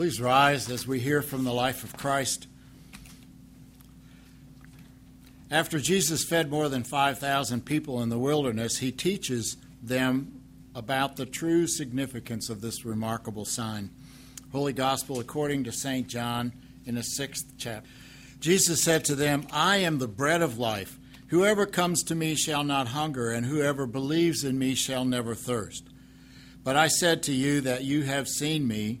Please rise as we hear from the life of Christ. After Jesus fed more than 5,000 people in the wilderness, he teaches them about the true significance of this remarkable sign. Holy Gospel according to St. John in the sixth chapter. Jesus said to them, I am the bread of life. Whoever comes to me shall not hunger, and whoever believes in me shall never thirst. But I said to you that you have seen me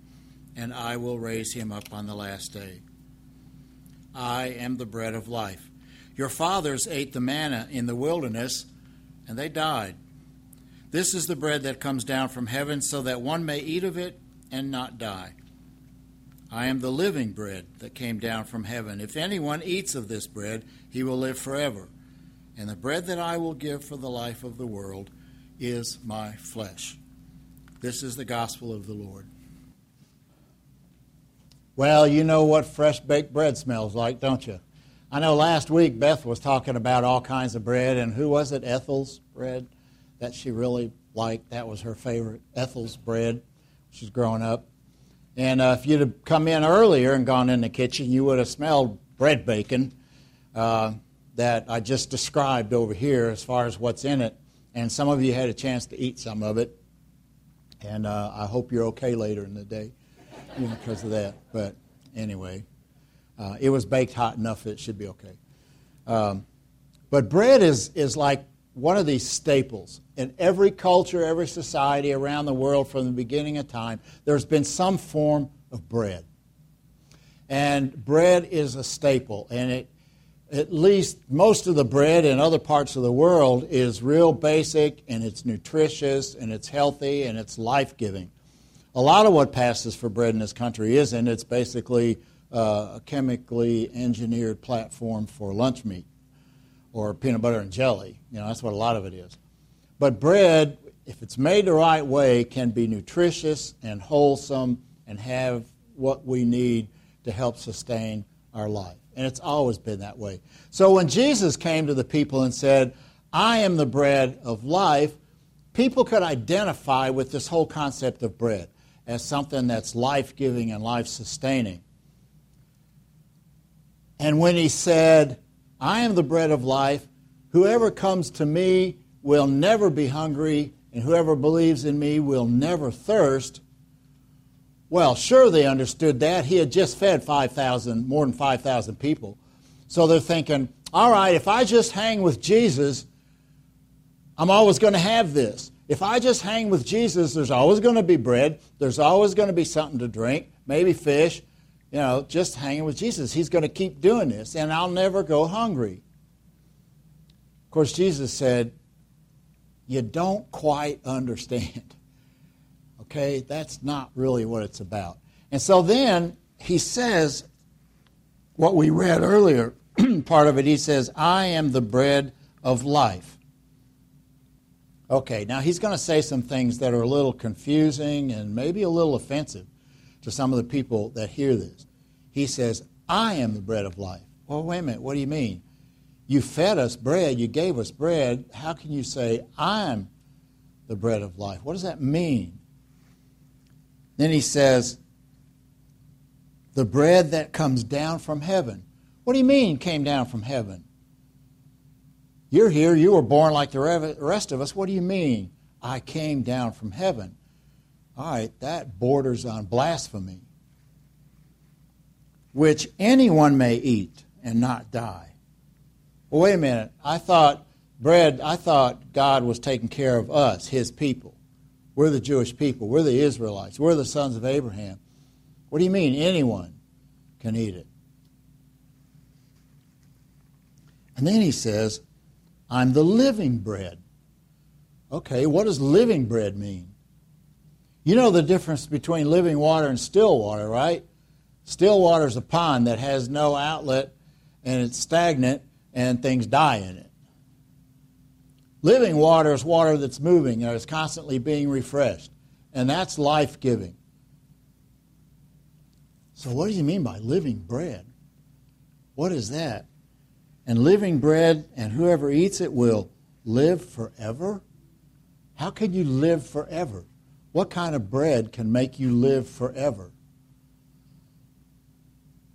and I will raise him up on the last day. I am the bread of life. Your fathers ate the manna in the wilderness, and they died. This is the bread that comes down from heaven, so that one may eat of it and not die. I am the living bread that came down from heaven. If anyone eats of this bread, he will live forever. And the bread that I will give for the life of the world is my flesh. This is the gospel of the Lord. Well, you know what fresh baked bread smells like, don't you? I know last week Beth was talking about all kinds of bread, and who was it? Ethel's bread that she really liked. That was her favorite, Ethel's bread. She's growing up. And uh, if you'd have come in earlier and gone in the kitchen, you would have smelled bread bacon uh, that I just described over here as far as what's in it. And some of you had a chance to eat some of it. And uh, I hope you're okay later in the day you know, because of that. But anyway, uh, it was baked hot enough it should be okay. Um, but bread is, is like one of these staples. In every culture, every society around the world from the beginning of time, there's been some form of bread. And bread is a staple. And it, at least most of the bread in other parts of the world is real basic and it's nutritious and it's healthy and it's life giving a lot of what passes for bread in this country isn't. It's basically uh, a chemically engineered platform for lunch meat or peanut butter and jelly. You know, that's what a lot of it is. But bread, if it's made the right way, can be nutritious and wholesome and have what we need to help sustain our life. And it's always been that way. So when Jesus came to the people and said, I am the bread of life, people could identify with this whole concept of bread as something that's life giving and life sustaining. And when he said, I am the bread of life, whoever comes to me will never be hungry, and whoever believes in me will never thirst. Well, sure, they understood that. He had just fed 5,000, more than 5,000 people. So they're thinking, all right, if I just hang with Jesus, I'm always going to have this. If I just hang with Jesus, there's always going to be bread, there's always going to be something to drink, maybe fish. You know, just hanging with Jesus. He's going to keep doing this, and I'll never go hungry. Of course, Jesus said, You don't quite understand. Okay? That's not really what it's about. And so then he says what we read earlier, part of it, he says, I am the bread of life. Okay, now he's going to say some things that are a little confusing and maybe a little offensive to some of the people that hear this. He says, I am the bread of life. Well, wait a minute, what do you mean? You fed us bread, you gave us bread. How can you say, I'm the bread of life? What does that mean? Then he says, the bread that comes down from heaven. What do you mean came down from heaven? You're here, you were born like the rest of us. What do you mean? I came down from heaven. All right, that borders on blasphemy. Which anyone may eat and not die. Well, wait a minute. I thought bread, I thought God was taking care of us, his people. We're the Jewish people. We're the Israelites. We're the sons of Abraham. What do you mean anyone can eat it? And then he says, I'm the living bread. Okay, what does living bread mean? You know the difference between living water and still water, right? Still water is a pond that has no outlet and it's stagnant and things die in it. Living water is water that's moving and is constantly being refreshed, and that's life giving. So, what does he mean by living bread? What is that? And living bread, and whoever eats it will live forever? How can you live forever? What kind of bread can make you live forever?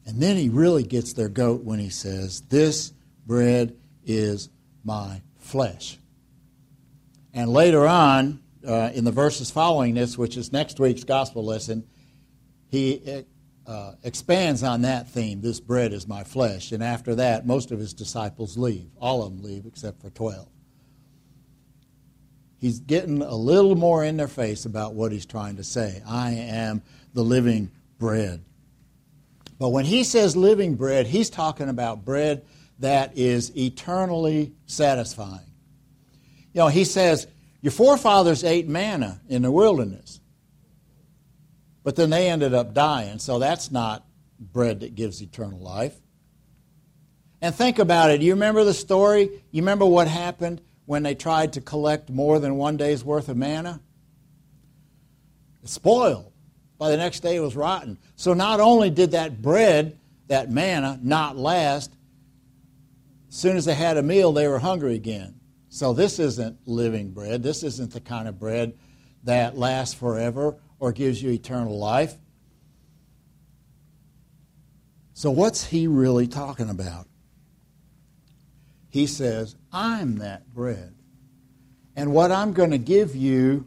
And then he really gets their goat when he says, This bread is my flesh. And later on, uh, in the verses following this, which is next week's gospel lesson, he uh, expands on that theme this bread is my flesh. And after that, most of his disciples leave. All of them leave except for 12. He's getting a little more in their face about what he's trying to say. I am the living bread. But when he says living bread, he's talking about bread that is eternally satisfying. You know, he says, Your forefathers ate manna in the wilderness, but then they ended up dying, so that's not bread that gives eternal life. And think about it. You remember the story? You remember what happened when they tried to collect more than one day's worth of manna? It spoiled. By the next day, it was rotten. So not only did that bread, that manna, not last, as soon as they had a meal, they were hungry again. So this isn't living bread. This isn't the kind of bread that lasts forever or gives you eternal life. So, what's he really talking about? He says, I'm that bread. And what I'm going to give you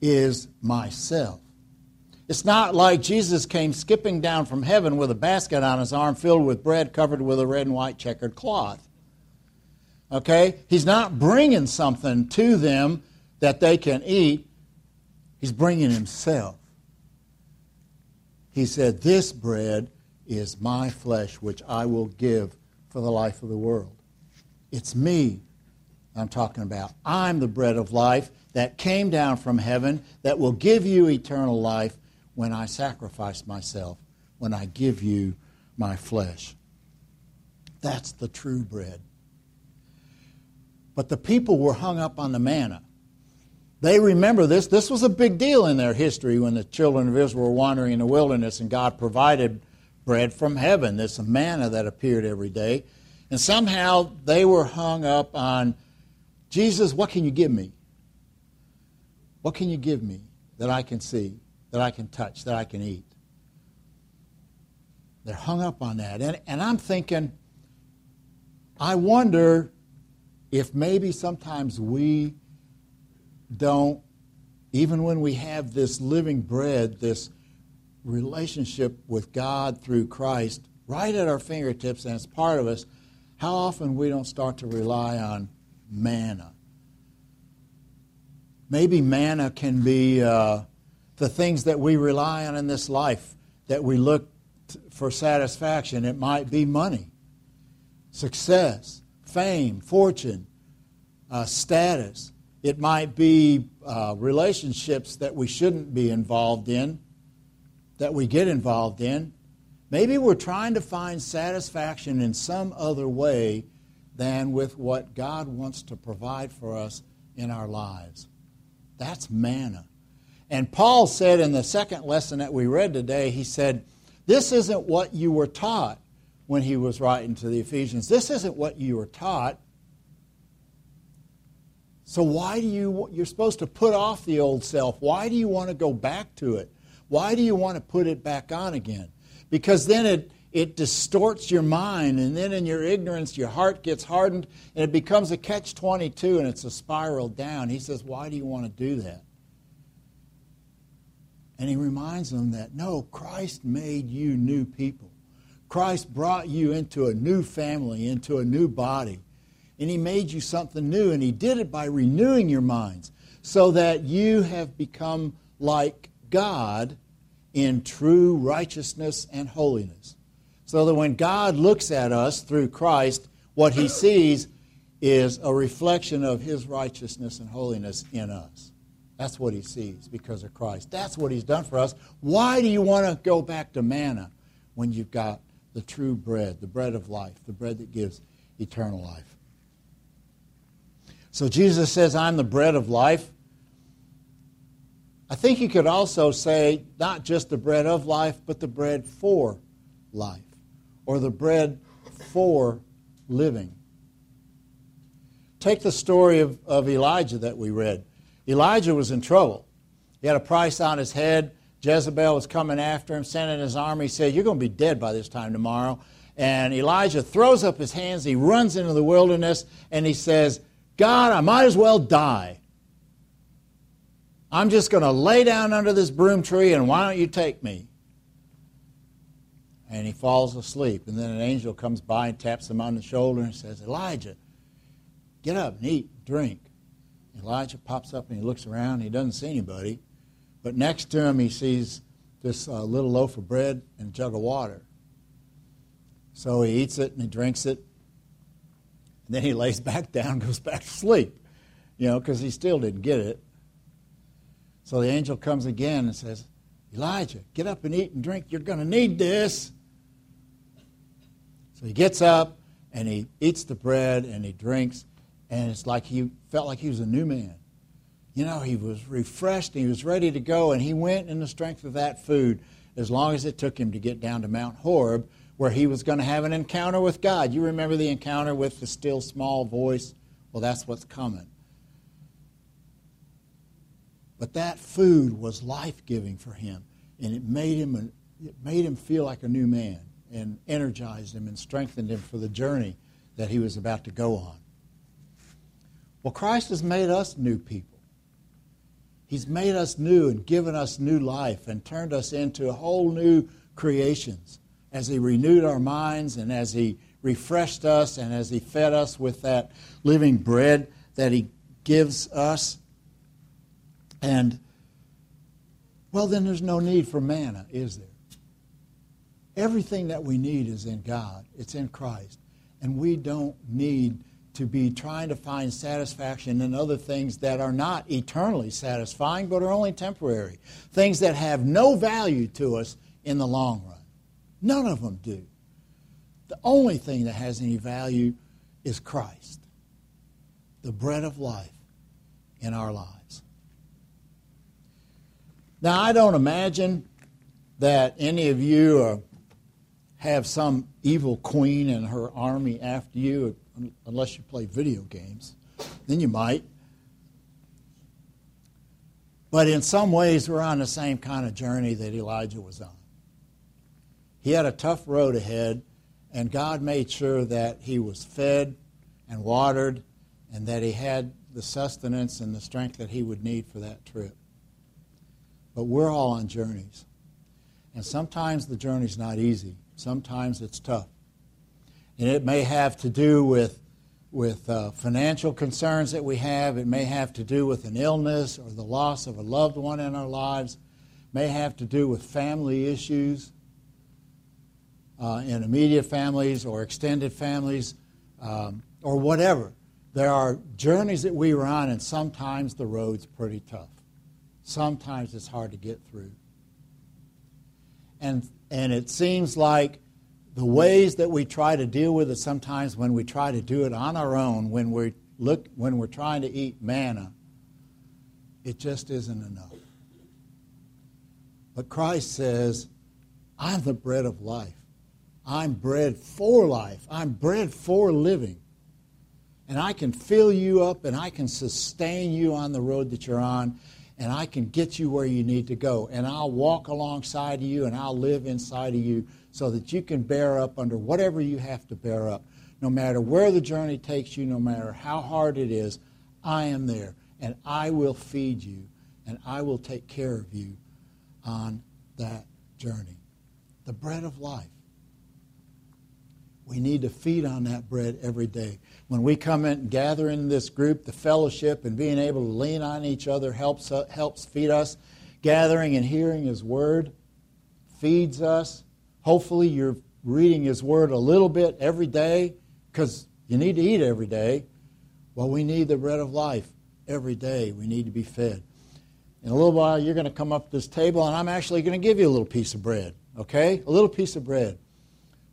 is myself. It's not like Jesus came skipping down from heaven with a basket on his arm filled with bread covered with a red and white checkered cloth. Okay? He's not bringing something to them that they can eat, he's bringing himself. He said, This bread is my flesh, which I will give for the life of the world. It's me I'm talking about. I'm the bread of life that came down from heaven that will give you eternal life when I sacrifice myself, when I give you my flesh. That's the true bread. But the people were hung up on the manna. They remember this. This was a big deal in their history when the children of Israel were wandering in the wilderness and God provided bread from heaven, this manna that appeared every day. And somehow they were hung up on Jesus, what can you give me? What can you give me that I can see? that I can touch, that I can eat. They're hung up on that. And, and I'm thinking, I wonder if maybe sometimes we don't, even when we have this living bread, this relationship with God through Christ right at our fingertips and it's part of us, how often we don't start to rely on manna. Maybe manna can be uh, the things that we rely on in this life that we look for satisfaction. It might be money, success, fame, fortune, uh, status. It might be uh, relationships that we shouldn't be involved in, that we get involved in. Maybe we're trying to find satisfaction in some other way than with what God wants to provide for us in our lives. That's manna. And Paul said in the second lesson that we read today, he said, This isn't what you were taught when he was writing to the Ephesians. This isn't what you were taught. So why do you you're supposed to put off the old self? Why do you want to go back to it? Why do you want to put it back on again? Because then it it distorts your mind and then in your ignorance your heart gets hardened and it becomes a catch 22 and it's a spiral down. He says, "Why do you want to do that?" And he reminds them that no, Christ made you new people. Christ brought you into a new family, into a new body. And he made you something new, and he did it by renewing your minds so that you have become like God in true righteousness and holiness. So that when God looks at us through Christ, what he sees is a reflection of his righteousness and holiness in us. That's what he sees because of Christ. That's what he's done for us. Why do you want to go back to manna when you've got the true bread, the bread of life, the bread that gives eternal life? So Jesus says, I'm the bread of life. I think you could also say not just the bread of life, but the bread for life, or the bread for living. Take the story of, of Elijah that we read. Elijah was in trouble. He had a price on his head. Jezebel was coming after him, sending his army. He said, You're going to be dead by this time tomorrow. And Elijah throws up his hands. He runs into the wilderness and he says, God, I might as well die. I'm just going to lay down under this broom tree and why don't you take me? And he falls asleep. And then an angel comes by and taps him on the shoulder and says, Elijah, get up and eat, drink. Elijah pops up and he looks around. He doesn't see anybody. But next to him, he sees this uh, little loaf of bread and a jug of water. So he eats it and he drinks it. And then he lays back down, goes back to sleep, you know, because he still didn't get it. So the angel comes again and says, Elijah, get up and eat and drink. You're going to need this. So he gets up and he eats the bread and he drinks and it's like he felt like he was a new man. You know, he was refreshed, and he was ready to go, and he went in the strength of that food as long as it took him to get down to Mount Horeb, where he was going to have an encounter with God. You remember the encounter with the still small voice? Well, that's what's coming. But that food was life giving for him, and it made him, it made him feel like a new man and energized him and strengthened him for the journey that he was about to go on. Well, Christ has made us new people. He's made us new and given us new life and turned us into whole new creations as He renewed our minds and as He refreshed us and as He fed us with that living bread that He gives us. And, well, then there's no need for manna, is there? Everything that we need is in God, it's in Christ. And we don't need to be trying to find satisfaction in other things that are not eternally satisfying but are only temporary. Things that have no value to us in the long run. None of them do. The only thing that has any value is Christ, the bread of life in our lives. Now, I don't imagine that any of you are, have some evil queen and her army after you unless you play video games. Then you might. But in some ways, we're on the same kind of journey that Elijah was on. He had a tough road ahead, and God made sure that he was fed and watered and that he had the sustenance and the strength that he would need for that trip. But we're all on journeys. And sometimes the journey's not easy, sometimes it's tough. And it may have to do with, with uh, financial concerns that we have. It may have to do with an illness or the loss of a loved one in our lives. It may have to do with family issues uh, in immediate families or extended families um, or whatever. There are journeys that we run, and sometimes the road's pretty tough. Sometimes it's hard to get through. And, and it seems like the ways that we try to deal with it sometimes when we try to do it on our own, when we look when we're trying to eat manna, it just isn't enough. But Christ says, I'm the bread of life. I'm bread for life. I'm bread for living. And I can fill you up and I can sustain you on the road that you're on and I can get you where you need to go. And I'll walk alongside of you and I'll live inside of you so that you can bear up under whatever you have to bear up. No matter where the journey takes you, no matter how hard it is, I am there. And I will feed you and I will take care of you on that journey. The bread of life. We need to feed on that bread every day. When we come in and gather in this group, the fellowship and being able to lean on each other helps, uh, helps feed us. Gathering and hearing His Word feeds us. Hopefully, you're reading His Word a little bit every day because you need to eat every day. Well, we need the bread of life every day. We need to be fed. In a little while, you're going to come up to this table, and I'm actually going to give you a little piece of bread, okay? A little piece of bread.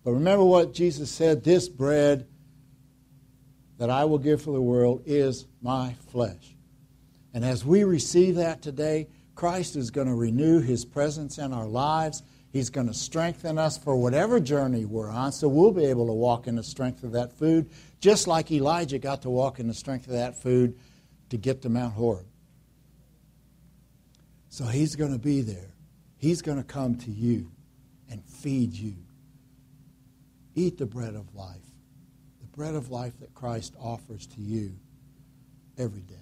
But remember what Jesus said this bread that I will give for the world is my flesh. And as we receive that today, Christ is going to renew his presence in our lives. He's going to strengthen us for whatever journey we're on, so we'll be able to walk in the strength of that food, just like Elijah got to walk in the strength of that food to get to Mount Horeb. So he's going to be there. He's going to come to you and feed you. Eat the bread of life, the bread of life that Christ offers to you every day.